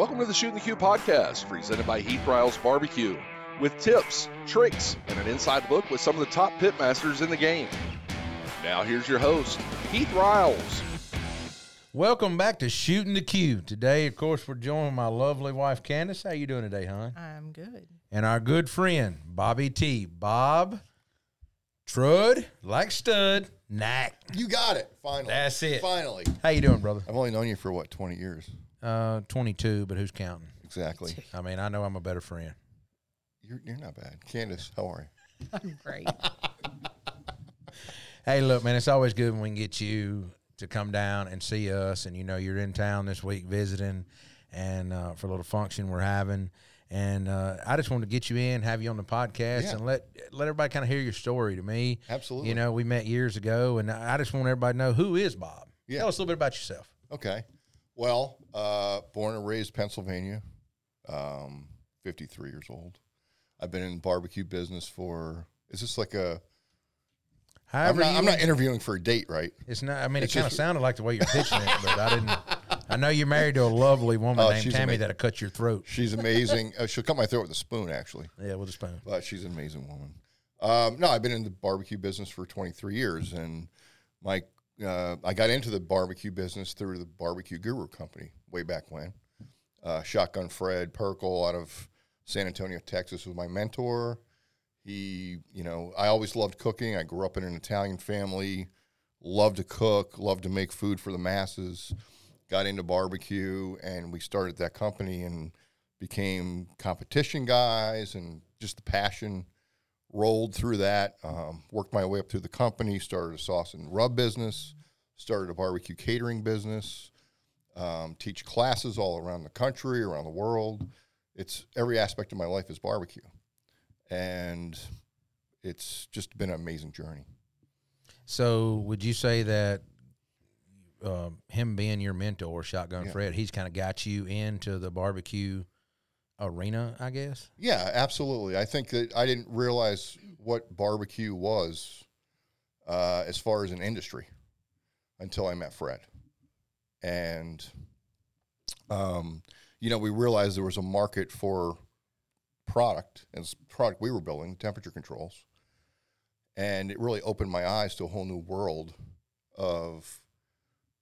Welcome to the Shootin' the Que podcast, presented by Heath Riles Barbecue, with tips, tricks, and an inside look with some of the top pitmasters in the game. Now here's your host, Heath Riles. Welcome back to Shootin' the Que. Today, of course, we're joined by my lovely wife Candace. How you doing today, hon? I'm good. And our good friend Bobby T. Bob Trud, like stud, knack. You got it. Finally. That's it. Finally. How you doing, brother? I've only known you for what, 20 years? Uh, 22, but who's counting? Exactly. I mean, I know I'm a better friend. You're, you're not bad. Candace, how are you? I'm great. Hey, look, man, it's always good when we can get you to come down and see us. And you know, you're in town this week visiting, and uh, for a little function we're having. And uh, I just wanted to get you in, have you on the podcast, Yeah. and let let everybody kind of hear your story. To me, Absolutely. You know, we met years ago, and I just want everybody to know who is Bob. Yeah. Tell us a little bit about yourself. Okay. Well, uh, born and raised Pennsylvania, um, 53 years old. I've been in barbecue business for, is this like a, I'm not, I'm not interviewing for a date, right? It's not. I mean, It's it kind of sounded like the way you're pitching it, but I didn't. I know you're married to a lovely woman Oh, named Tammy amazing. that'll cut your throat. She's amazing. uh, she'll cut my throat with a spoon, actually. Yeah, with a spoon. but she's an amazing woman. Um, no, I've been in the barbecue business for 23 years, and my uh, I got into the barbecue business through the Barbecue Guru Company way back when. Uh, Shotgun Fred Pirkle out of San Antonio, Texas, was my mentor. He, you know, I always loved cooking. I grew up in an Italian family, loved to cook, loved to make food for the masses. Got into barbecue, and we started that company and became competition guys, and just the passion rolled through that. Um, worked my way up through the company, started a sauce and rub business, started a barbecue catering business, um, teach classes all around the country, around the world. It's every aspect of my life is barbecue, and it's just been an amazing journey. So, would you say that um, him being your mentor, Shotgun Yeah. Fred, he's kind of got you into the barbecue arena, I guess? Yeah, absolutely. I think that I didn't realize what barbecue was uh, as far as an industry until I met Fred. And, um, you know, we realized there was a market for product and product we were building, temperature controls. And it really opened my eyes to a whole new world of,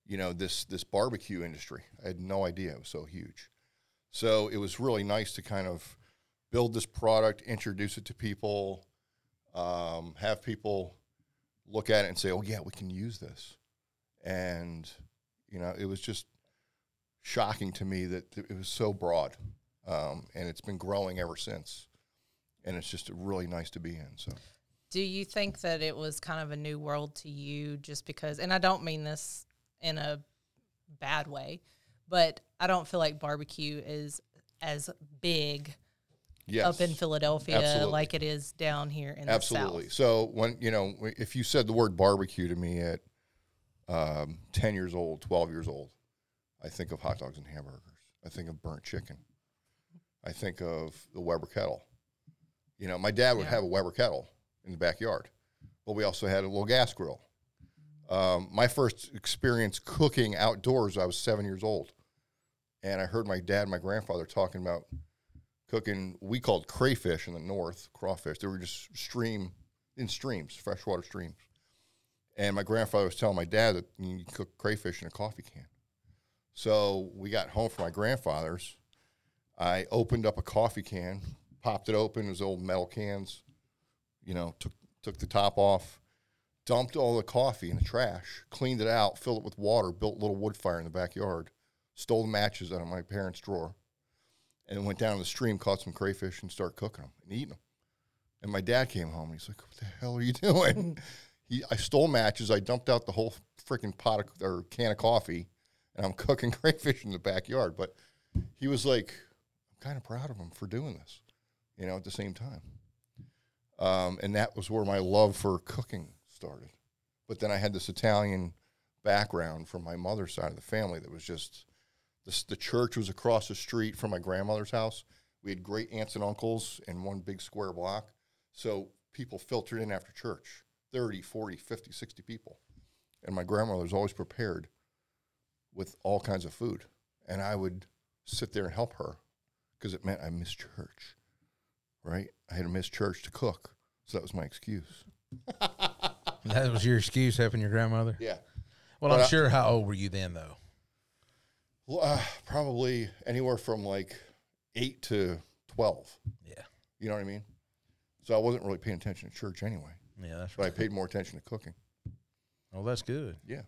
you know, this, this barbecue industry. I had no idea it was so huge. So it was really nice to kind of build this product, introduce it to people, um, have people look at it and say, "Oh yeah, we can use this," and you know, it was just shocking to me that it was so broad, um, and it's been growing ever since, and it's just really nice to be in. So Do you think that it was kind of a new world to you just because, and I don't mean this in a bad way, but I don't feel like barbecue is as big yes, up in Philadelphia Absolutely. like it is down here in Absolutely. the South. So when you know, if you said the word barbecue to me at um, ten years old, twelve years old, I think of hot dogs and hamburgers. I think of burnt chicken. I think of the Weber kettle. You know, my dad would Yeah. have a Weber kettle in the backyard, but we also had a little gas grill. Um, my first experience cooking outdoors, I was seven years old, and I heard my dad and my grandfather talking about cooking. We called crayfish in the north, crawfish. They were just stream in streams, freshwater streams. And my grandfather was telling my dad that you can cook crayfish in a coffee can. So we got home from my grandfather's. I opened up a coffee can, popped it open, it was old metal cans. You know, took took the top off, dumped all the coffee in the trash, cleaned it out, filled it with water, built a little wood fire in the backyard, stole the matches out of my parents' drawer and went down to the stream, caught some crayfish, and started cooking them and eating them. And my dad came home and he's like, "What the hell are you doing?" He, I stole matches. I dumped out the whole freaking pot of, or can of coffee, and I'm cooking crayfish in the backyard. But he was like, "I'm kind of proud of him for doing this," you know. At the same time, um, and that was where my love for cooking started. But then I had this Italian background from my mother's side of the family that was just the, the church was across the street from my grandmother's house. We had great aunts and uncles in one big square block. So people filtered in after church 30, 40, 50, 60 people. And my grandmother was always prepared with all kinds of food. And I would sit there and help her because it meant I missed church, right? I had to miss church to cook. So that was my excuse. That was your excuse helping your grandmother. Yeah. Well, But I'm I- sure. How old were you then, though? Well, uh, probably anywhere from like eight to 12. Yeah, You know what I mean? So I wasn't really paying attention to church anyway, yeah, that's but I paid more attention to cooking. Well, that's good. Yeah.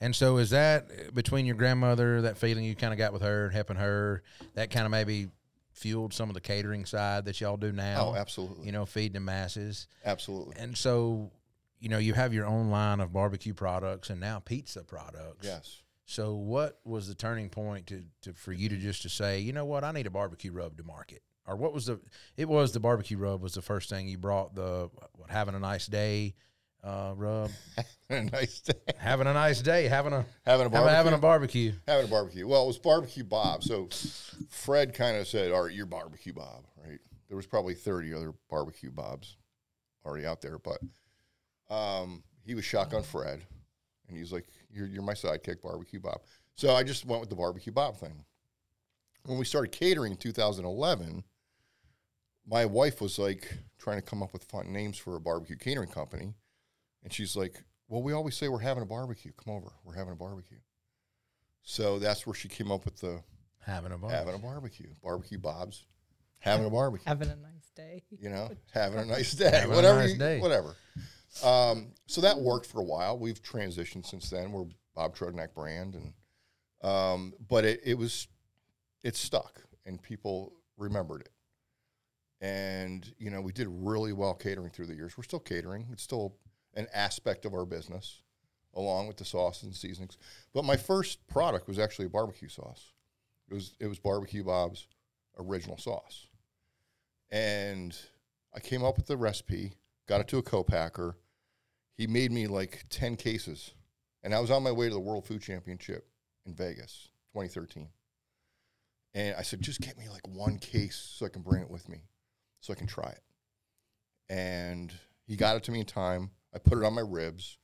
And so, is that uh, between your grandmother, that feeling you kind of got with her and helping her, that kind of maybe fueled some of the catering side that y'all do now? Oh, absolutely. You know, feeding the masses. absolutely. And so, you know, you have your own line of barbecue products and now pizza products. Yes. So, what was the turning point to, to for you to just to say, you know what, I need a barbecue rub to market, or what was the? It was the barbecue rub was the first thing you brought. The what, having a nice day uh, rub, a nice day. having a nice day, having a Having a barbecue. having a barbecue. having a barbecue. Well, it was barbecue Bob. So Fred kind of said, "All right, you're barbecue Bob." Right? There was probably 30 other barbecue Bobs already out there, but um, he was shotgun Fred, and he's like, "You're you're my sidekick, barbecue Bob." So I just went with the barbecue Bob thing. When we started catering in 2011, my wife was like trying to come up with fun names for a barbecue catering company, and she's like, "Well, we always say we're having a barbecue. Come over, we're having a barbecue." So that's where she came up with the Having a barbecue. having a barbecue, barbecue Bob's, having a barbecue. Having a nice day. You know, having a nice day, Having whatever, nice you- day. whatever. Um, so that worked for a while. We've transitioned since then. We're Bob Trudnak brand, and um, but it, it was it stuck, and people remembered it. And you know, we did really well catering through the years. We're still catering; it's still an aspect of our business, along with the sauces and seasonings. But my first product was actually a barbecue sauce. It was it was barbecue Bob's original sauce, and I came up with the recipe, got it to a co-packer. He made me like ten cases, and I was on my way to the World Food Championship in Vegas, 2013. And I said, just get me like one case so I can bring it with me, so I can try it. And he got it to me in time. I put it on my ribs,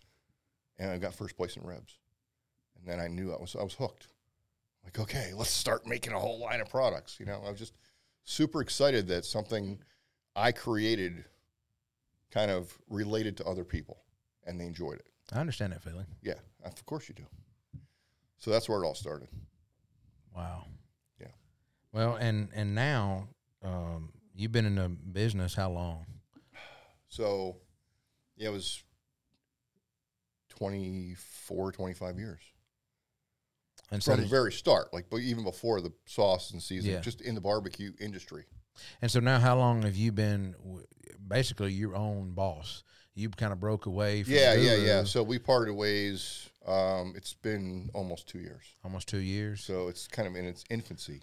and I got first place in ribs. And then I knew I was I was hooked. Like, okay, let's start making a whole line of products. You know, I was just super excited that something I created kind of related to other people, and they enjoyed it. I understand that feeling. Yeah, of course you do. So that's where it all started. Wow. Yeah. Well, and and now um, you've been in the business how long? So, yeah, it was 24, 25 years. And so From the very start, like but even before the sauce and seasoning, Yeah. just in the barbecue industry. and so now, how long have you been basically your own boss? You kind of broke away. From Yeah, yeah, yeah. So we parted ways. Um, it's been almost two years. Almost two years. So it's kind of in its infancy.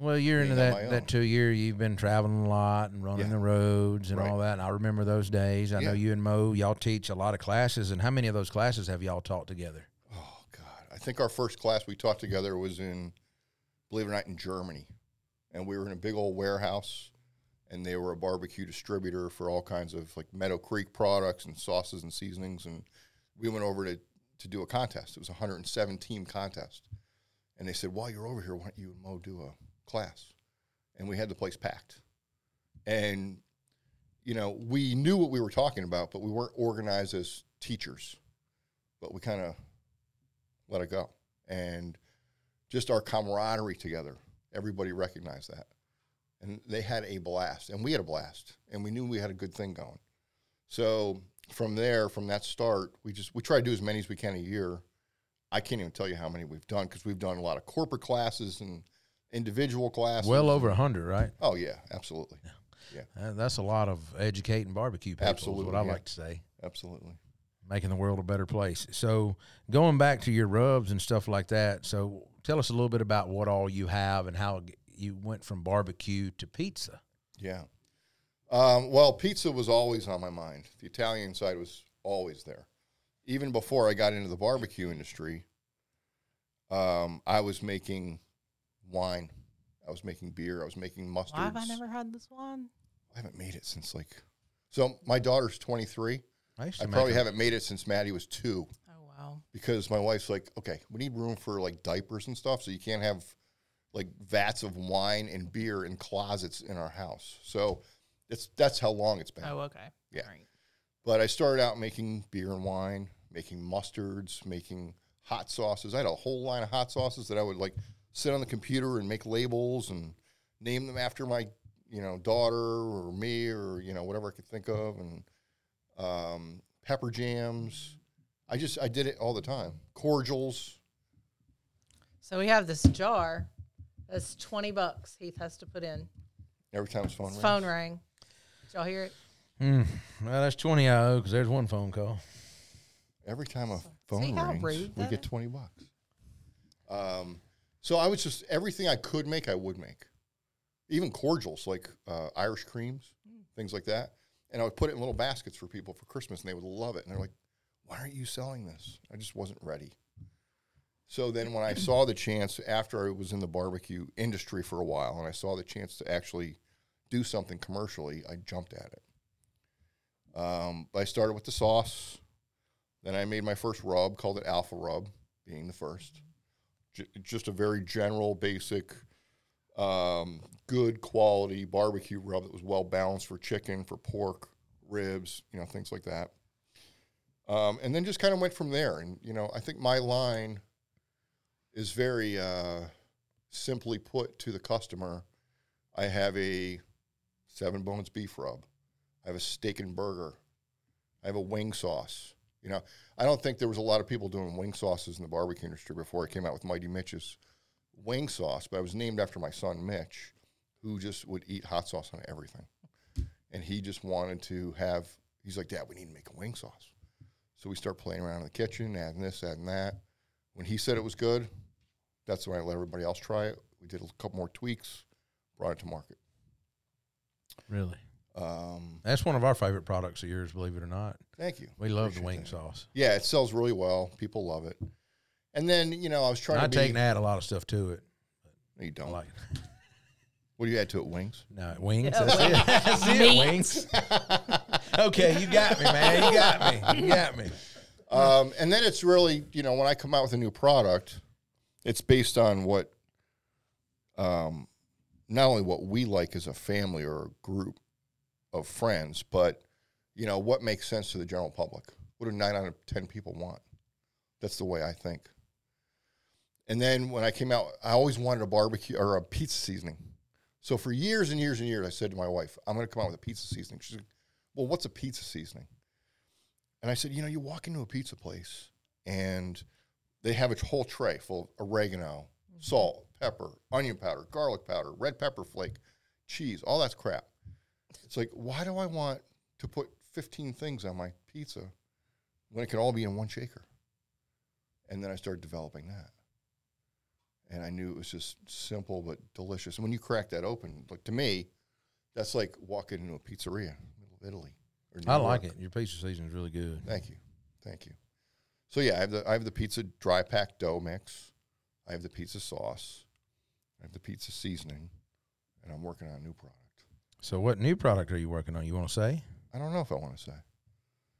Well, you're into being on my that, that two year. You've been traveling a lot and running Yeah. the roads and Right. all that. And I remember those days. I know you and Mo, y'all teach a lot of classes. And how many of those classes have y'all taught together? Oh God! I think our first class we taught together was in, believe it or not, in Germany, and we were in a big old warehouse, and they were a barbecue distributor for all kinds of like Meadow Creek products and sauces and seasonings, and we went over to to do a contest. It was a 107 team contest, and they said, "While you're over here, why don't you and Mo do a class?" And we had the place packed, and you know we knew what we were talking about, but we weren't organized as teachers, but we kind of let it go. And just our camaraderie together, everybody recognized that. And they had a blast, and we had a blast, and we knew we had a good thing going. So from there, from that start, we just we try to do as many as we can a year. I can't even tell you how many we've done because we've done a lot of corporate classes and individual classes. Well over a hundred, right? Oh yeah, absolutely, Uh, that's a lot of educating barbecue people. Absolutely, is what I yeah. like to say. absolutely. Making the world a better place. So going back to your rubs and stuff like that. So tell us a little bit about what all you have and how you went from barbecue to pizza. Yeah. Um, well, pizza was always on my mind. The Italian side was always there. Even before I got into the barbecue industry, um, I was making wine. I was making beer. I was making mustards. Why have I never had this one? I haven't made it since like. So my daughter's 23. I used I to make probably a- haven't made it since Maddie was two Oh wow. because my wife's like, okay, we need room for like diapers and stuff, so you can't have like vats of wine and beer in closets in our house. So it's that's how long it's been. Oh, okay. Yeah. All right. But I started out making beer and wine, making mustards, making hot sauces. I had a whole line of hot sauces that I would like sit on the computer and make labels and name them after my, you know, daughter or me or you know whatever I could think of, and um, pepper jams. I just I did it all the time. Cordials. So we have this jar. That's twenty bucks. Heath has to put in. Every time his phone His rings. phone rang. Did y'all hear it? Mm, well, that's 20 I owe because there's one phone call. Every time a phone how rings, we get twenty bucks. Um, so I was just everything I could make, I would make, even cordials like uh, Irish creams, Mm. things like that, and I would put it in little baskets for people for Christmas, and they would love it. And they're like, "Why aren't you selling this?" I just wasn't ready. So then, when I saw the chance after I was in the barbecue industry for a while, and I saw the chance to actually do something commercially, I jumped at it. Um, I started with the sauce. Then I made my first rub, called it Alpha Rub, being the first. J- just a very general, basic, um, good quality barbecue rub that was well balanced for chicken, for pork, ribs, you know, things like that. Um, and then just kind of went from there. And, you know, I think my line is very uh, simply put to the customer I have a seven bones beef rub, I have a steak and burger, I have a wing sauce. You know, I don't think there was a lot of people doing wing sauces in the barbecue industry before I came out with Mighty Mitch's wing sauce, but I was named after my son Mitch, who just would eat hot sauce on everything. And he just wanted to have, he's like, Dad, we need to make a wing sauce. So we start playing around in the kitchen, adding this, adding that. When he said it was good, that's when I let everybody else try it. We did a couple more tweaks, brought it to market. Really? Um, That's one of our favorite products of yours, believe it or not. thank you. We love the wing that. sauce. Yeah, it sells really well. People love it. And then, you know, I was trying I to be. take and add a lot of stuff to it. No, you don't. like it. What do you add to it? Wings? No, wings. That's it. That's it. Wings. okay, you got me, man. You got me. You got me. Um, and then it's really, you know, when I come out with a new product, it's based on what, um, not only what we like as a family or a group of friends, but, you know, what makes sense to the general public. What do nine out of 10 people want? That's the way I think. And then when I came out, I always wanted a barbecue or a pizza seasoning. So for years and years and years, I said to my wife, I'm going to come out with a pizza seasoning. She's like, Well, what's a pizza seasoning? And I said, You know, you walk into a pizza place and they have a whole tray full of oregano, mm-hmm. salt, pepper, onion powder, garlic powder, red pepper flake, cheese, all that's crap. It's like, why do I want to put 15 things on my pizza when it can all be in one shaker? And then I started developing that. And I knew it was just simple but delicious. And when you crack that open, like to me, that's like walking into a pizzeria in the middle of Italy. I like York. it. Your pizza season is really good. Thank you, thank you. So yeah, I have the I have the pizza dry pack dough mix. I have the pizza sauce. I have the pizza seasoning, and I'm working on a new product. So, what new product are you working on? You want to say? I don't know if I want to say.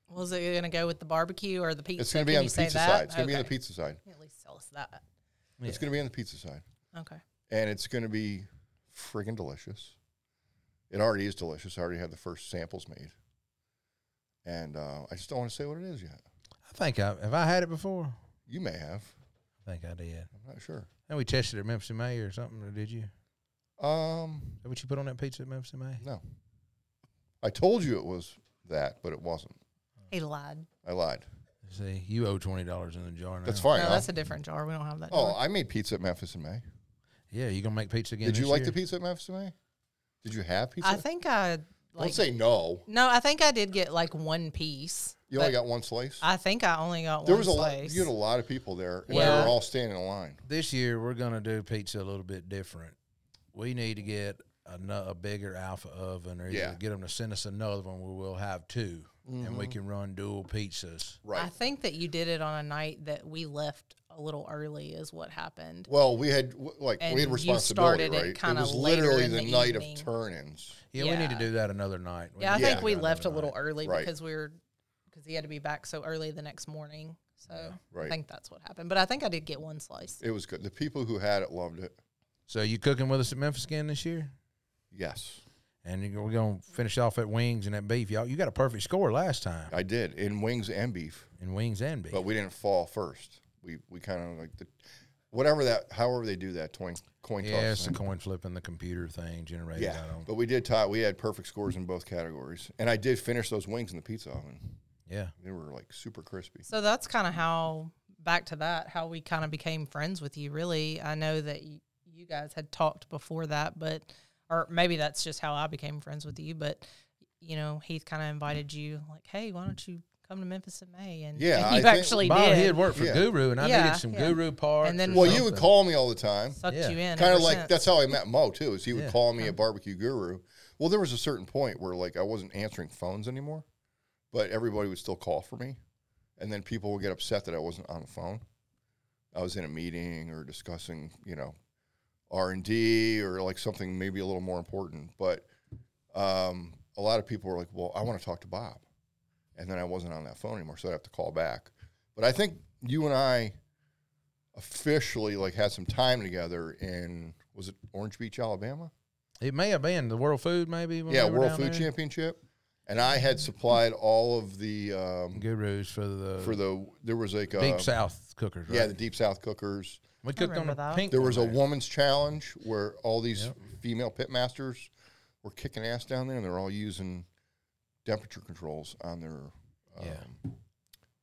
Was it going to go with the barbecue or the pizza? It's going to be Can on you the say pizza that? side. It's going to be on the Okay. pizza side. At least tell us that. It's going to be on the pizza side, Okay. and it's going to be friggin' delicious. It already is delicious. I already have the first samples made, and uh, I just don't want to say what it is yet. I think I have I had it before. You may have. I think I did. I'm not sure. And we tested it at Memphis in May or something, or did you? Um, Is that what you put on that pizza at Memphis in May? no. I told you it was that, but it wasn't. He lied. I lied. See, you owe twenty dollars in the jar now. That's fine. no, I'll- that's a different jar. We don't have that. Oh, jar. I made pizza at Memphis in May. Yeah, you gonna make pizza again? Did you this like year? the pizza at Memphis in May? Did you have pizza? I think I like. Don't say no. no, I think I did get like one piece. You only but got one slice. I think I only got one there one was a lot. slice. You had a lot of people there, and they Yeah. were all standing in line. This year we're gonna do pizza a little bit different. We need to get a, a bigger Alfa oven, or Yeah. get them to send us another one where we'll have 2 and we mm-hmm. can run dual pizzas. Right. I think that you did it on a night that we left a little early. Is what happened. well, we had like And we had you responsibility, started it right? It kinda was literally the, the night evening. of turn-ins. Yeah, we need to do that another night. We Yeah, I think do we left a little night. early Right. because we were because he had to be back so early the next morning. So Right. I think that's what happened. But I think I did get one slice. It was good. The people who had it loved it. So you cooking with us at Memphis again this year? Yes, And we're gonna finish off at wings and at beef. Y'all, you got a perfect score last time I did in wings and beef, in wings and beef. but we didn't fall first. We we kind of like the whatever that however they do that coin coin toss. yeah, it's the thing. coin flipping the computer thing generated Yeah, on. but we did tie. We had perfect scores in both categories, and I did finish those wings in the pizza oven. Yeah. They were like super crispy. So that's kind of how back to that how we kind of became friends with you. Really, I know that y- you guys had talked before that, but or maybe that's just how I became friends with you. But you know, Heath kind of invited you, like, "Hey, why don't you come to Memphis in May?" And Yeah, and I you think- actually Bob, did. he had worked for Yeah. Guru, and I Yeah, needed some yeah. Guru parts. And then- or Well, you would call me all the time. sucked Yeah. you in. kind of like since. that's how I met Mo too. Is he would Yeah. call me a barbecue guru. Well, there was a certain point where like I wasn't answering phones anymore, but everybody would still call for me, and then people would get upset that I wasn't on the phone. I was in a meeting or discussing, you know, R and D or like something maybe a little more important. But um, a lot of people were like, "Well, I want to talk to Bob," and then I wasn't on that phone anymore, so I have to call back. But I think you and I officially like had some time together in was it Orange Beach, Alabama? It may have been the World Food, maybe. yeah, we World Food there. Championship, and I had supplied all of the um, Gurus for the for the there was like a, Deep South cookers. Right? yeah the Deep South cookers. We cooked on remember the that. pink. There was a woman's challenge where all these Yep. female pitmasters were kicking ass down there, and they're all using temperature controls on their um, Yeah.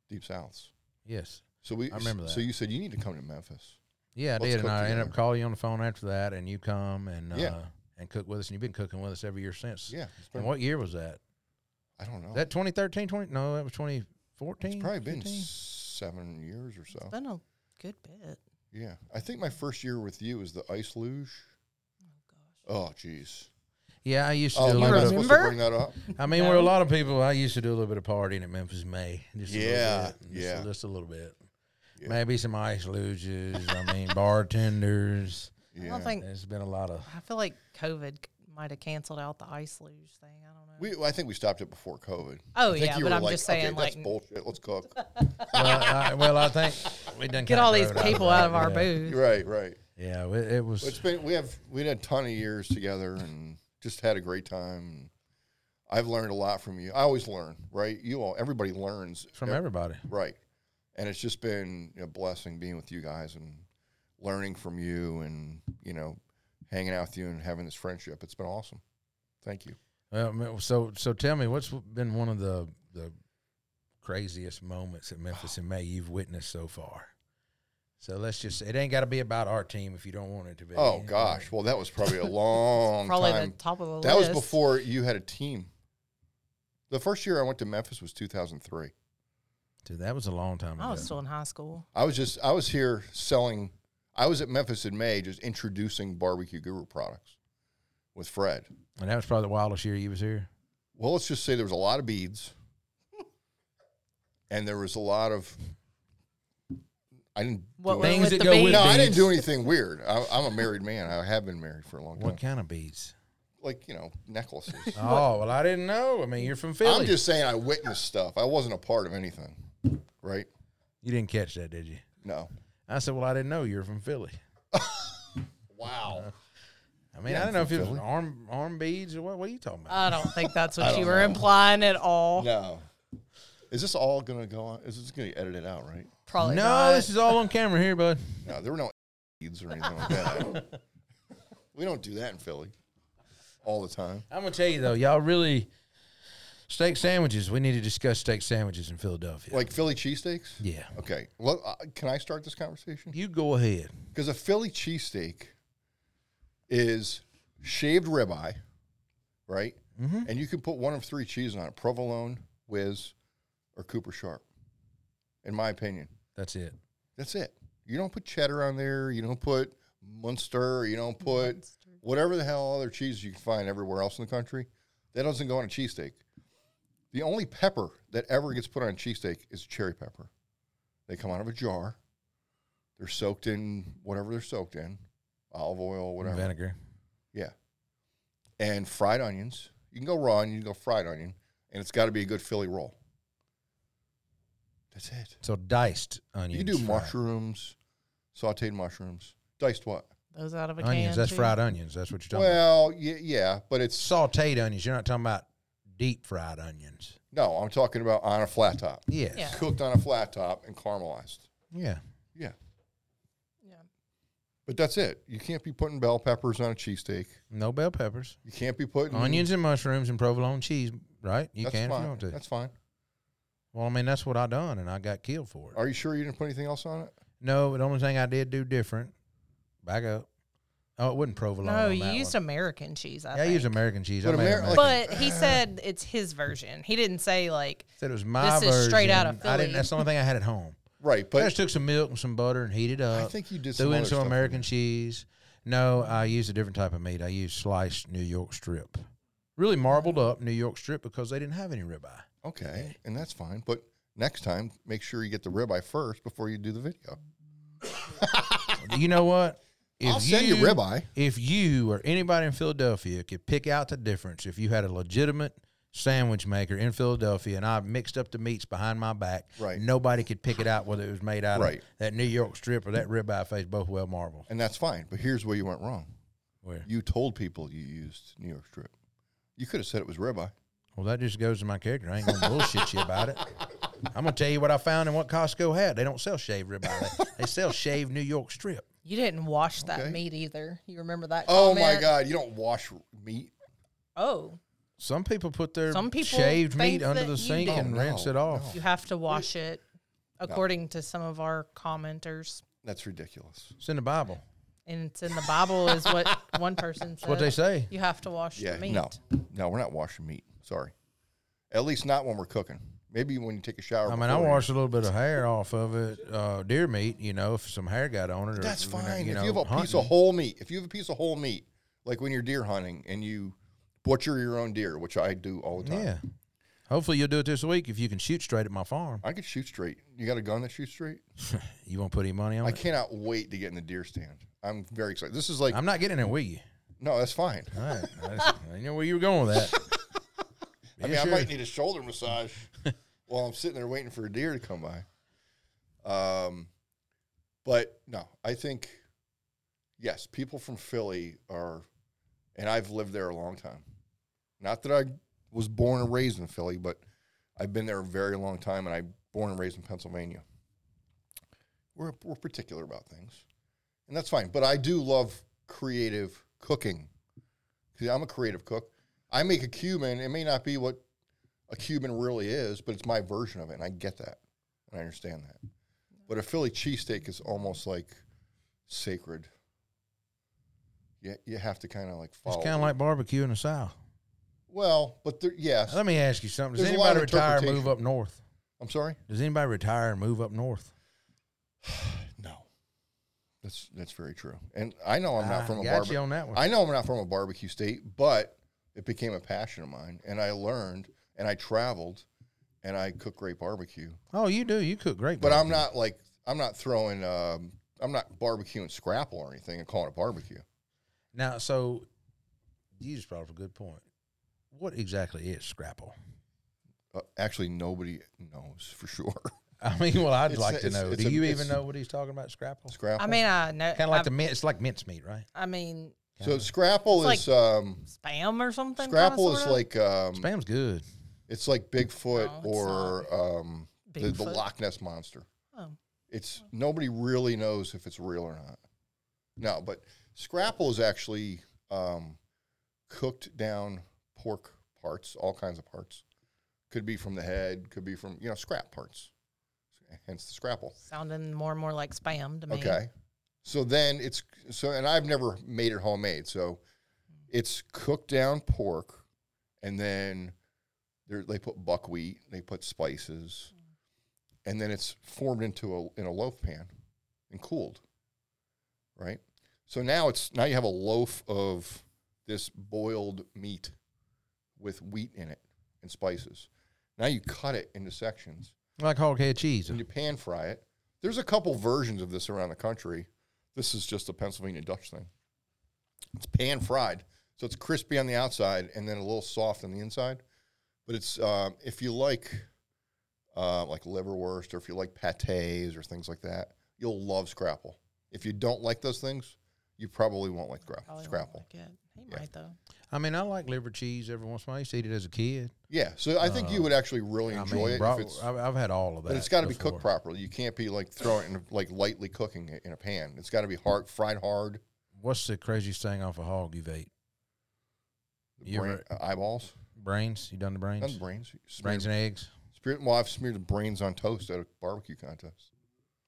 Deep Souths. Yes. So we I remember that. So you said you need to come to Memphis. Yeah, I Let's did, and cook I ended up calling you on the phone after that, and you come and Yeah. uh, and cook with us, and you've been cooking with us every year since. Yeah, And what year was that? I don't know. That 2013, 20? No, that was 2014. It's probably been seven years or so. It's been a good bit. Yeah, I think my first year with you was the ice luge. Oh, oh gosh. Oh jeez. Yeah, I used to Oh, do a I little bit. Of, remember? bring that up? I mean, we're a lot of people. I used to do a little bit of partying at Memphis May. Just Yeah, little bit, just yeah. a, just a little bit. Yeah. Maybe some ice luges. I mean, bartenders. I don't think There's been a lot of. I feel like COVID c- might have canceled out the ice luge thing. I don't know. We, I think we stopped it before COVID. Oh, I think yeah, you but were I'm like, just saying, okay, that's like- bullshit. Let's cook. Well, I, well, I think we done Get all these growed people that, out of our yeah. booth. right, right. Yeah, it, it was. It's been we have we had a ton of years together and just had a great time. I've learned a lot from you. I always learn, right? You all, everybody learns from ev- everybody. Right. And it's just been a blessing being with you guys and learning from you and, you know, hanging out with you and having this friendship. It's been awesome. Thank you. Well, ma- so so tell me, what's been one of the the craziest moments at Memphis in May you've witnessed so far? So let's just. It ain't got to be about our team if you don't want it to be. Oh gosh. Well, that was probably a long Probably time. the top of the That was before you had a team. The first year I went to Memphis was 2003. Dude, that was a long time ago. I was still in high school. I was just I was here selling I was at Memphis in May just introducing barbecue guru products with Fred. and that was probably the wildest year you was here. Well, let's just say there was a lot of beads, and there was a lot of. I didn't. What do went Things that go with beat? no, I didn't do anything weird. I, I'm a married man. I have been married for a long time. What kind of beads? Like you know, necklaces. Oh well, I didn't know. I mean, you're from Philly. I'm just saying I witnessed stuff. I wasn't a part of anything, right? you didn't catch that, did you? No. I said, well, I didn't know you were from Philly. Wow. I mean, Yeah, I I'm didn't know if from it was arm arm beads or what. What are you talking about? I don't think that's what you were know. implying at all. No. Is this all gonna go on? Is this gonna get edited out, right? Probably no, not. this is all on camera here, bud. No, there were no beads or anything like that. we don't do that in Philly all the time. I'm gonna tell you though, y'all really steak sandwiches. We need to discuss steak sandwiches in Philadelphia. Like Philly cheesesteaks. yeah, Okay. Well, uh, can I start this conversation? you go ahead. Because a Philly cheesesteak is shaved ribeye, right? Mm-hmm. And you can put one of three cheeses on it: provolone, whiz, or Cooper Sharp. In my opinion, That's it. that's it. You don't put cheddar on there. You don't put Munster. You don't put whatever the hell other cheese you can find everywhere else in the country. That doesn't go on a cheesesteak. The only pepper that ever gets put on a cheesesteak is cherry pepper. They come out of a jar. They're soaked in whatever they're soaked in, olive oil, whatever. Vinegar. Yeah. And fried onions. You can go raw and you can go fried onion, and it's got to be a good Philly roll. That's it. So diced onions. You can do fried. mushrooms, sauteed mushrooms. Diced what? those out of a can. onions. That's too. fried onions. That's what you're talking about. Well, yeah, yeah, but it's Sauteed onions. You're not talking about deep fried onions. no. I'm talking about on a flat top, Yes. Yeah. cooked on a flat top and caramelized. Yeah. Yeah, Yeah. but that's it. You can't be putting bell peppers on a cheesesteak. No bell peppers. You can't be putting Onions and mushrooms and provolone cheese, right? You That's can if fine. you want to. That's fine. well, I mean, that's what I done, and I got killed for it. Are you sure you didn't put anything else on it? No, the only thing I did do different, back up. Oh, it wasn't provolone. No, on you that used one. American cheese. I Yeah, I think. used American cheese. But I made Amer- American. But he said it's his version. He didn't say like said it was my this is straight out of version. I didn't. That's the only thing I had at home. Right, but I just took some milk and some butter and heated I up. I think you did threw some in some American cheese. No, I used a different type of meat. I used sliced New York strip, really marbled up New York strip because they didn't have any ribeye. Okay, and that's fine. But next time, make sure you get the ribeye first before you do the video. you know what? If I'll send you ribeye. If you or anybody in Philadelphia could pick out the difference, if you had a legitimate sandwich maker in Philadelphia and I mixed up the meats behind my back, Right. nobody could pick it out whether it was made out Right. of that New York strip or that ribeye face, both well marbled. And that's fine. But here's where you went wrong. Where? You told people you used New York strip. You could have said it was ribeye. Well, that just goes to my character. I ain't gonna bullshit you about it. I'm gonna tell you what I found and what Costco had. They don't sell shaved ribeye. They, they sell shaved New York strip. You didn't wash that Okay. meat either. You remember that? Oh my comment? God! You don't wash meat. Oh, Some people put their Some people shaved think meat under that the you sink do. and No, rinse it off. you have to wash it, according to some of our commenters. That's ridiculous. It's in the Bible. And it's in the Bible, is what one person said. What they say. You have to wash Yeah, the meat. no, no, we're not washing meat. Sorry, at least not when we're cooking. Maybe when you take a shower. I mean, I washed a little bit of hair off of it, uh, deer meat. You know, if some hair got on it. Or, That's fine. You know, if you have a piece of whole meat, if you have a piece of whole meat, like when you're deer hunting and you butcher your own deer, which I do all the time. yeah. Hopefully you'll do it this week if you can shoot straight at my farm. I could shoot straight. You got a gun that shoots straight? You won't put any money on I it. cannot wait to get in the deer stand. I'm very excited. This is like I'm not getting there with you. no, that's fine. All right, I, I know where you were going with that. I mean, Yeah, I might need a shoulder massage while I'm sitting there waiting for a deer to come by. Um, but no, I think yes, people from Philly are, and I've lived there a long time. Not that I was born and raised in Philly, but I've been there a very long time, and I born and raised in Pennsylvania. We're we're particular about things, and that's fine. But I do love creative cooking. I'm a creative cook. I make a Cuban. It may not be what a Cuban really is, but it's my version of it, and I get that, and I understand that. But a Philly cheesesteak is almost like sacred. You, you have to kind of like follow. It's kind of like barbecue in the South. well, but there, yes. Let me ask you something. Does There's anybody retire and move up north? I'm sorry. Does anybody retire and move up north? No, that's that's very true. And I know I'm not I from a barbecue. on that one. I know I'm not from a barbecue state, but it became a passion of mine, and I learned, and I traveled, and I cook great barbecue. oh, you do. You cook great. But I'm not like I'm not throwing. Um, I'm not barbecuing scrapple or anything and calling it barbecue. Now, so you just brought up a good point. What exactly is scrapple? Uh, actually, nobody knows for sure. I mean, well, I'd It's like a- to know. it's Do a- you it's- even know what he's talking about? Scrapple? Scrapple. I mean, I know. Kind of like I've- the mint. It's like mincemeat, right? I mean, so scrapple It's is um, spam or something. kinda, scrapple is like um, Spam's good. It's like Bigfoot No, it's or um, the, the Bigfoot? Loch Ness monster. Oh. It's nobody really knows if it's real or not. No, but scrapple is actually um, cooked down pork parts, all kinds of parts. Could be from the head, could be from you know scrap parts. Hence the scrapple. sounding more and more like spam to me. Okay. So then it's so, and I've never made it homemade. So it's cooked down pork, and then they put buckwheat, they put spices, and then it's formed into a in a loaf pan and cooled. Right. So now it's now you have a loaf of this boiled meat with wheat in it and spices. Now you cut it into sections Like head cheese. and you pan fry it. There's a couple versions of this around the country. This is just a Pennsylvania Dutch thing. It's pan fried, so it's crispy on the outside and then a little soft on the inside. But it's um, if you like uh, like liverwurst or if you like pates or things like that, you'll love scrapple. If you don't like those things, you probably won't like gra- Probably won't scrapple. like it. He Yeah. might though. I mean, I like liver cheese every once in a while. I used to eat it as a kid. Yeah, so I think you would actually really Uh, I enjoy mean, it. bro- if it's, I've, I've had all of that. but it's got to be cooked properly. You can't be like throwing it in, like lightly cooking it in a pan. It's got to be hard, fried hard. What's the craziest thing off a hog you've ate? You brain, ever- uh, eyeballs, Brains? You done the brains? not the brains. Smeared, brains and eggs? smeared- well, I've smeared the brains on toast at a barbecue contest.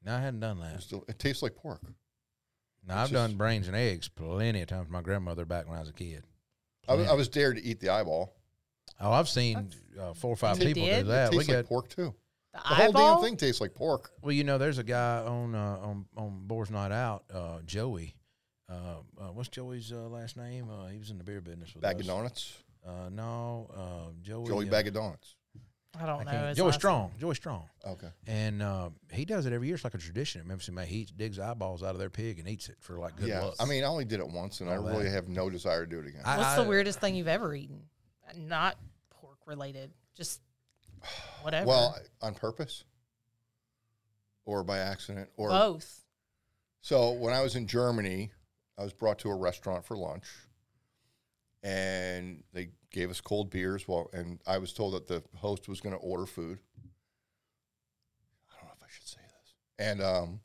No, I hadn't done It, that. still, it tastes like pork. No, I've it's done brains and eggs plenty of times. with My grandmother back when I was a kid. I, was- I was dared to eat the eyeball. Oh, I've seen uh, four or five people did? do that. It We tastes got like pork too. The, The whole eyeball. damn thing tastes like pork. well, you know, there's a guy on uh, on on Boar's Night Out, uh, Joey. Uh, uh, what's Joey's uh, last name? Uh, he was in the beer business with Bag us. of donuts. Uh, no, uh, Joey. Joey uh, Bag. I don't I know. Joey last Strong. Joey Strong. Okay. And uh, he does it every year. It's like a tradition at Memphis. Man, he digs eyeballs out of their pig and eats it for like good yeah. luck. I mean, I only did it once, and I All really that. have no desire to do it again. I- What's the weirdest thing you've ever eaten? Not pork related, just whatever. well, on purpose or by accident or both. So when I was in Germany, I was brought to a restaurant for lunch, and they gave us cold beers. Well, and I was told that the host was going to order food. I don't know if I should say this. And um,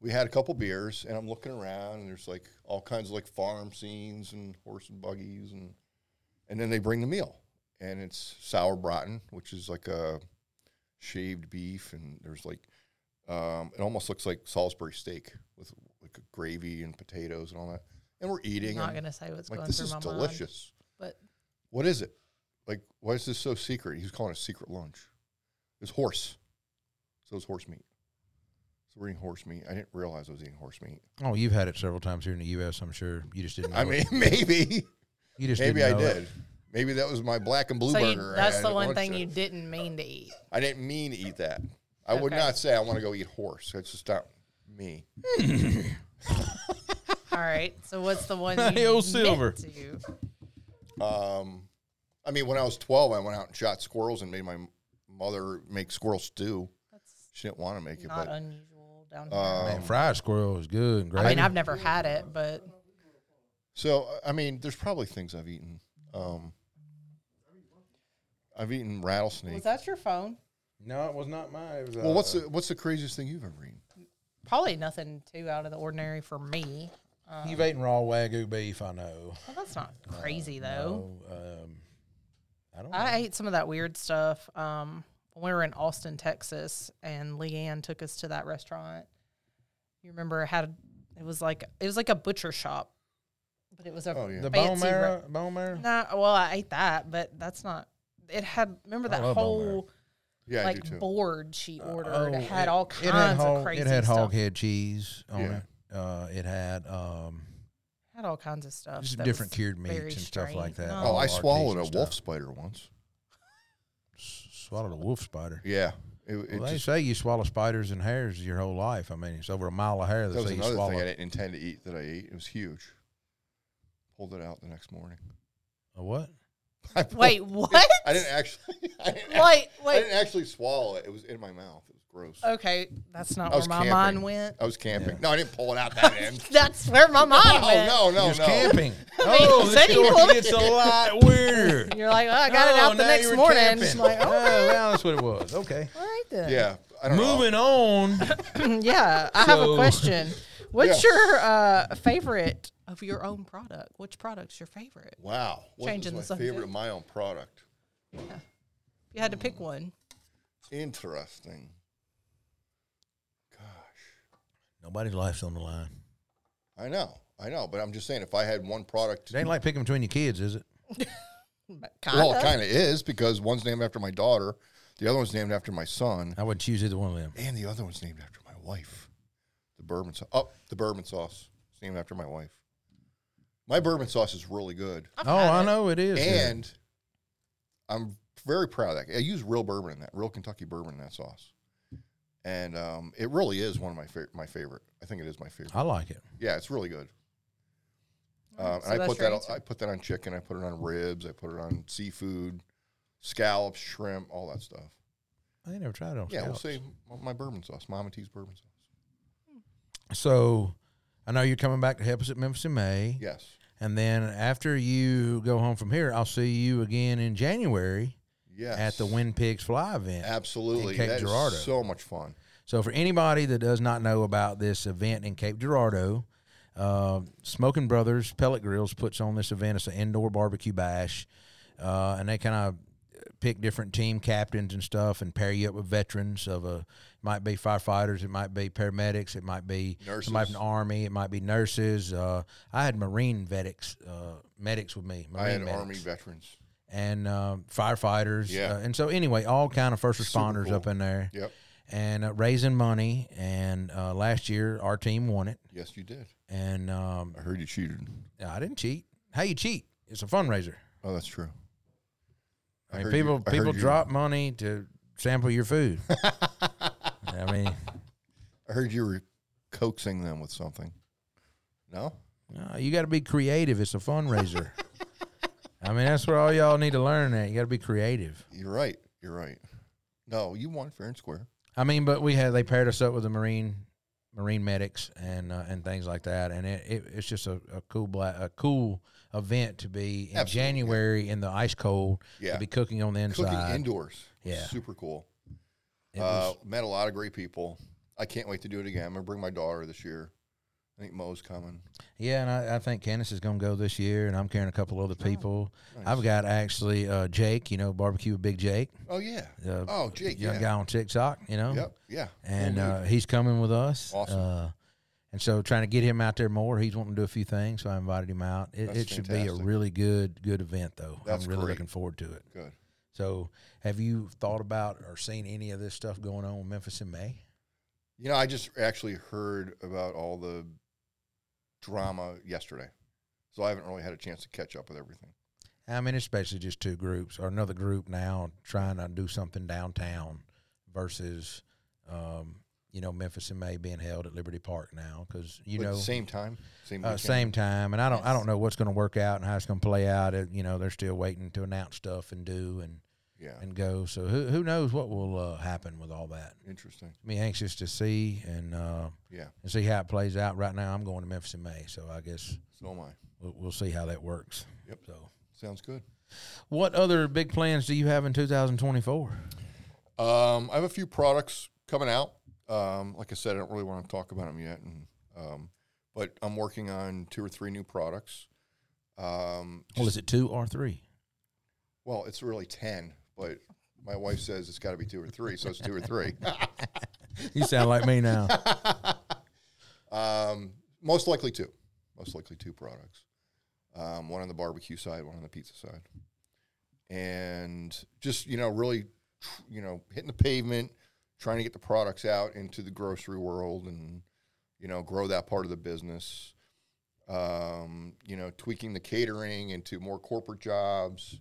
we had a couple beers, and I'm looking around, and there's like all kinds of like farm scenes and horse and buggies, and and then they bring the meal, and it's sauerbraten, which is like a shaved beef, and there's like um, it almost looks like Salisbury steak with like gravy and potatoes and all that. And we're eating. I'm not gonna say what's like going this through is my delicious. mind, What is it? Like why is this so secret? He's calling it secret lunch. It's horse. So it's horse meat. So we're eating horse meat. I didn't realize I was eating horse meat. oh, you've had it several times here in the U.S. I'm sure you just didn't. Know I it. mean, maybe, you just maybe I didn't know it. Maybe that was my black and blue so burger. I that's the one thing there. you didn't mean to eat. I didn't mean to eat that. I would not say I want to go eat horse. That's just not me. All right. So what's the one Hey, you old meant Silver. to? Um, I mean, when I was 12, I went out and shot squirrels and made my mother make squirrel stew. That's She didn't want to make it, not but unusual down here. Um, Man, fried squirrel is good and great. I mean, I've never had it, but so I mean, there's probably things I've eaten. Um, I've eaten rattlesnake. was that your phone? no, it was not mine. It was, well, what's uh, the what's the craziest thing you've ever eaten? Probably nothing too out of the ordinary for me. Um, You've eaten raw wagyu beef, I know. well, that's not crazy though. No, um, I don't. Know. I ate some of that weird stuff. Um, when we were in Austin, Texas, and Leanne took us to that restaurant. You remember it had it was like it was like a butcher shop, but it was a Oh, yeah. the bone fancy re- marrow, bone marrow. No, well, I ate that, but that's not. It had remember that love bone marrow. whole Yeah, like board she ordered. Oh, it had all kinds it had hog, of crazy It had stuff. hog head cheese on Yeah. it. Uh, it had um, Had all kinds of stuff. just different was cured meats very and stuff like that. No. oh, I swallowed a artesia wolf spider once. Swallowed a wolf spider. Yeah, it, it Well, they just, say you swallow spiders and hairs your whole life. I mean, it's over a mile of hair. that They was another swallow. thing I didn't intend to eat that I ate. It was huge. Pulled it out the next morning. A what? Pulled- Wait, what? I didn't actually. I didn't, act- Wait, I didn't actually swallow it. It was in my mouth. It gross. Okay, that's not I where was my camping. mind went. I was camping. Yeah. No, I didn't pull it out that end. That's where my mind Oh went. no, no, He was no. camping. mean, oh, you this said you story it. gets a lot weird. You're like, well, I got it Oh, out the now next were morning. camping. Like, Oh, okay, well, that's what it was. Okay. all right then. Yeah, I don't know. Moving on. yeah, I have a question. What's Yeah. your uh, favorite of your own product? Which product's your favorite? Wow, what Changing is the my favorite of my own product? If you had to pick one, Interesting. Gosh, Nobody's life's on the line. I know, I know, but I'm just saying, if I had one product, It ain't like picking between your kids, is it? kind well, it kind of is because one's named after my daughter, the other one's named after my son, I wouldn't choose either one of them. and the other one's named after my wife. The bourbon sauce. Oh, the bourbon sauce. It's named after my wife. My bourbon sauce is really good, Oh, I know it is. good. and I'm very proud of that. I use real bourbon in that, real Kentucky bourbon in that sauce, and um, it really is one of my fa- my favorite. I think it is my favorite. I like it. Yeah, it's really good. Um, So and I put that answer. I put that on chicken. I put it on ribs. I put it on seafood, scallops, shrimp, all that stuff. I ain't never tried it on Yeah, we'll scallops. say my bourbon sauce, Mama T's bourbon sauce. So, I know you're coming back to help us at Memphis in May. Yes. And then after you go home from here, I'll see you again in January Yes. at the When Pigs Fly event. Absolutely. Cape That Girardeau. so much fun. So, for anybody that does not know about this event in Cape Girardeau, uh, Smoking Brothers Pellet Grills puts on this event. It's an indoor barbecue bash, uh, and they kind of pick different team captains and stuff, and pair you up with veterans of a. Might be firefighters, it might be paramedics, it might be somebody from Nurses. the army, it might be nurses. Uh, I had Marine medics, uh, medics with me. Marine I had medics Army veterans. And uh, firefighters. Yeah. Uh, and so anyway, all kind of first responders cool. up in there Yep. and uh, raising money. And uh, last year, our team won it. Yes, you did. And um, I heard you cheated. I didn't cheat. How you cheat? It's a fundraiser. Oh, that's true. I mean, people you- I people you- drop money to sample your food. I mean, I heard you were coaxing them with something. No? no, you got to be creative. It's a fundraiser. I mean, that's where all y'all need to learn. That you got to be creative. You're right. You're right. No, you won fair and square. I mean, but we had they paired us up with the marine marine medics and uh, and things like that, and it, it it's just a, a cool black, a cool event to be in Absolutely, yeah. January in the ice cold Yeah. to be cooking on the inside. Cooking indoors. Yeah. Super cool. Uh, was- met a lot of great people. I can't wait to do it again. I'm going to bring my daughter this year. I think Mo's coming. yeah, and I, I think Candace is going to go this year, and I'm carrying a couple other people. nice. I've got actually uh, Jake, you know, barbecue with Big Jake, Oh, yeah. uh, Oh, Jake. young Yeah. guy on TikTok, you know. Yep. Yeah. and uh, he's coming with us. Awesome. Uh, and so trying to get him out there more. He's wanting to do a few things, so I invited him out. It, it should be a really good good event, though. That's I'm really great. looking forward to it. Good. So, have you thought about or seen any of this stuff going on in Memphis in May? You know, I just actually heard about all the drama yesterday. So I haven't really had a chance to catch up with everything. I mean, it's basically just two groups or another group now trying to do something downtown versus, um, you know, Memphis in May being held at Liberty Park now because you But know same time, same uh, same time, and I don't I don't know what's going to work out and how it's going to play out. You know, they're still waiting to announce stuff and do and Yeah, and go. So who who knows what will uh, happen with all that? interesting. Me anxious to see and uh, Yeah, and see how it plays out. Right now, I'm going to Memphis in May, so I guess so am I. we'll, we'll see how that works. Yep. So, Sounds good. what other big plans do you have in 2024? Um, I have a few products coming out. Um, like I said, I don't really want to talk about them yet, and um, but I'm working on two or three new products. Um, Well, is it two or three? well, it's really ten, but my wife says it's got to be two or three, so it's two or three. You sound like me now. um, most likely two. Most likely two products. Um, one on the barbecue side, one on the pizza side, and just you know, really, tr- you know, hitting the pavement, trying to get the products out into the grocery world, and you know, grow that part of the business. Um, you know, tweaking the catering into more corporate jobs,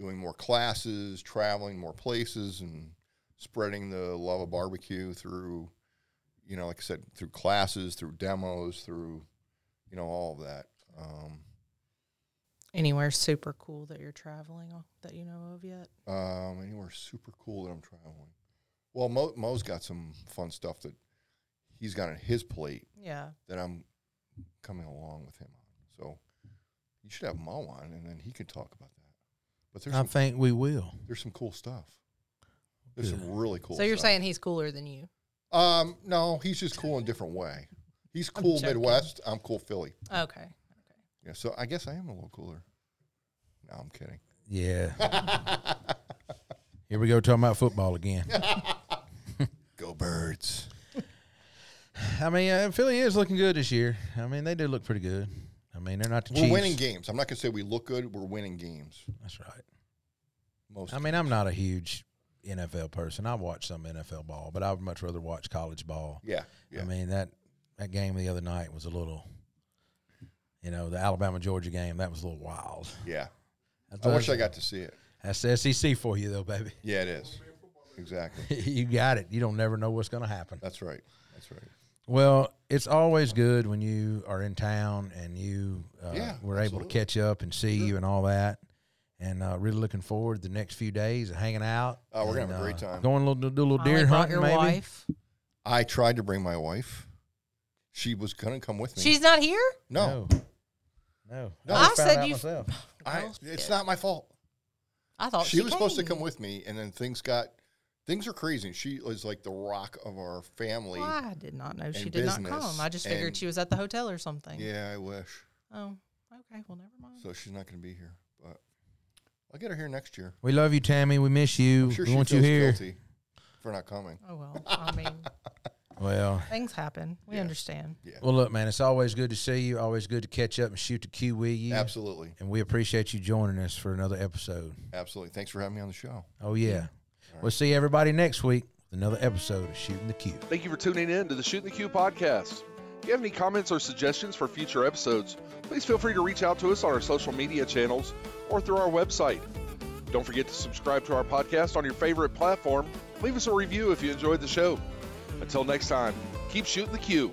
doing more classes, traveling more places, and spreading the love of barbecue through you know, like I said, through classes, through demos, through, you know, all of that. Um, Anywhere super cool that you're traveling that you know of yet? um, anywhere super cool that I'm traveling. Well, Mo, Mo's got some fun stuff that he's got on his plate Yeah. that I'm coming along with him on. So you should have Mo on, and then he can talk about that. But there's I some, think we will. there's some cool stuff. There's Good. some really cool. Stuff. So you're stuff. saying he's cooler than you? Um, no, he's just cool in a different way. He's cool joking. Midwest. I'm cool Philly. Okay. Yeah, so I guess I am a little cooler. No, I'm kidding. Yeah. Here we go talking about football again. Go birds. I mean, uh, Philly is looking good this year. I mean, they do look pretty good. I mean, they're not the We're Chiefs. winning games. I'm not gonna say we look good. We're winning games. That's right. Most. I mean, I'm not a huge NFL person. I watch some NFL ball, but I would much rather watch college ball. yeah, yeah. I mean that that game the other night was a little, you know, the Alabama Georgia game that was a little wild. yeah. That's, I wish I got to see it. That's the SEC for you though, baby. Yeah, it is. Exactly. you got it. You don't never know what's going to happen. That's right. That's right. Well, it's always good when you are in town and you uh, Yeah, were able to catch up and see you and all that. And uh, really looking forward to the next few days of hanging out. Oh, we're gonna have a great uh, time. Going a little, do a little Finally deer brought hunting, your maybe. wife. I tried to bring my wife. She was gonna come with me. She's not here. no, No. No. I, I found said out you- myself. I, it's not my fault. I thought she, she, was supposed to come with me, and then things got things are crazy. She is like the rock of our family. Well, I did not know she and did not business, come. I just figured and- she was at the hotel or something. Yeah, I wish. Oh, okay. Well, never mind. So she's not going to be here, but I'll get her here next year. We love you, Tammy. We miss you. I'm sure we she want feels you here. guilty for not coming. Oh well. I mean, Well, things happen. We Yeah. understand. well, look, man. It's always good to see you. Always good to catch up and shoot the Que with you. Absolutely, And we appreciate you joining us for another episode. absolutely. Thanks for having me on the show. Oh yeah. We'll see everybody next week with another episode of Shooting the Que. Thank you for tuning in to the Shooting the Que podcast. If you have any comments or suggestions for future episodes, please feel free to reach out to us on our social media channels or through our website. Don't forget to subscribe to our podcast on your favorite platform. Leave us a review if you enjoyed the show. Until next time, keep shooting the Que.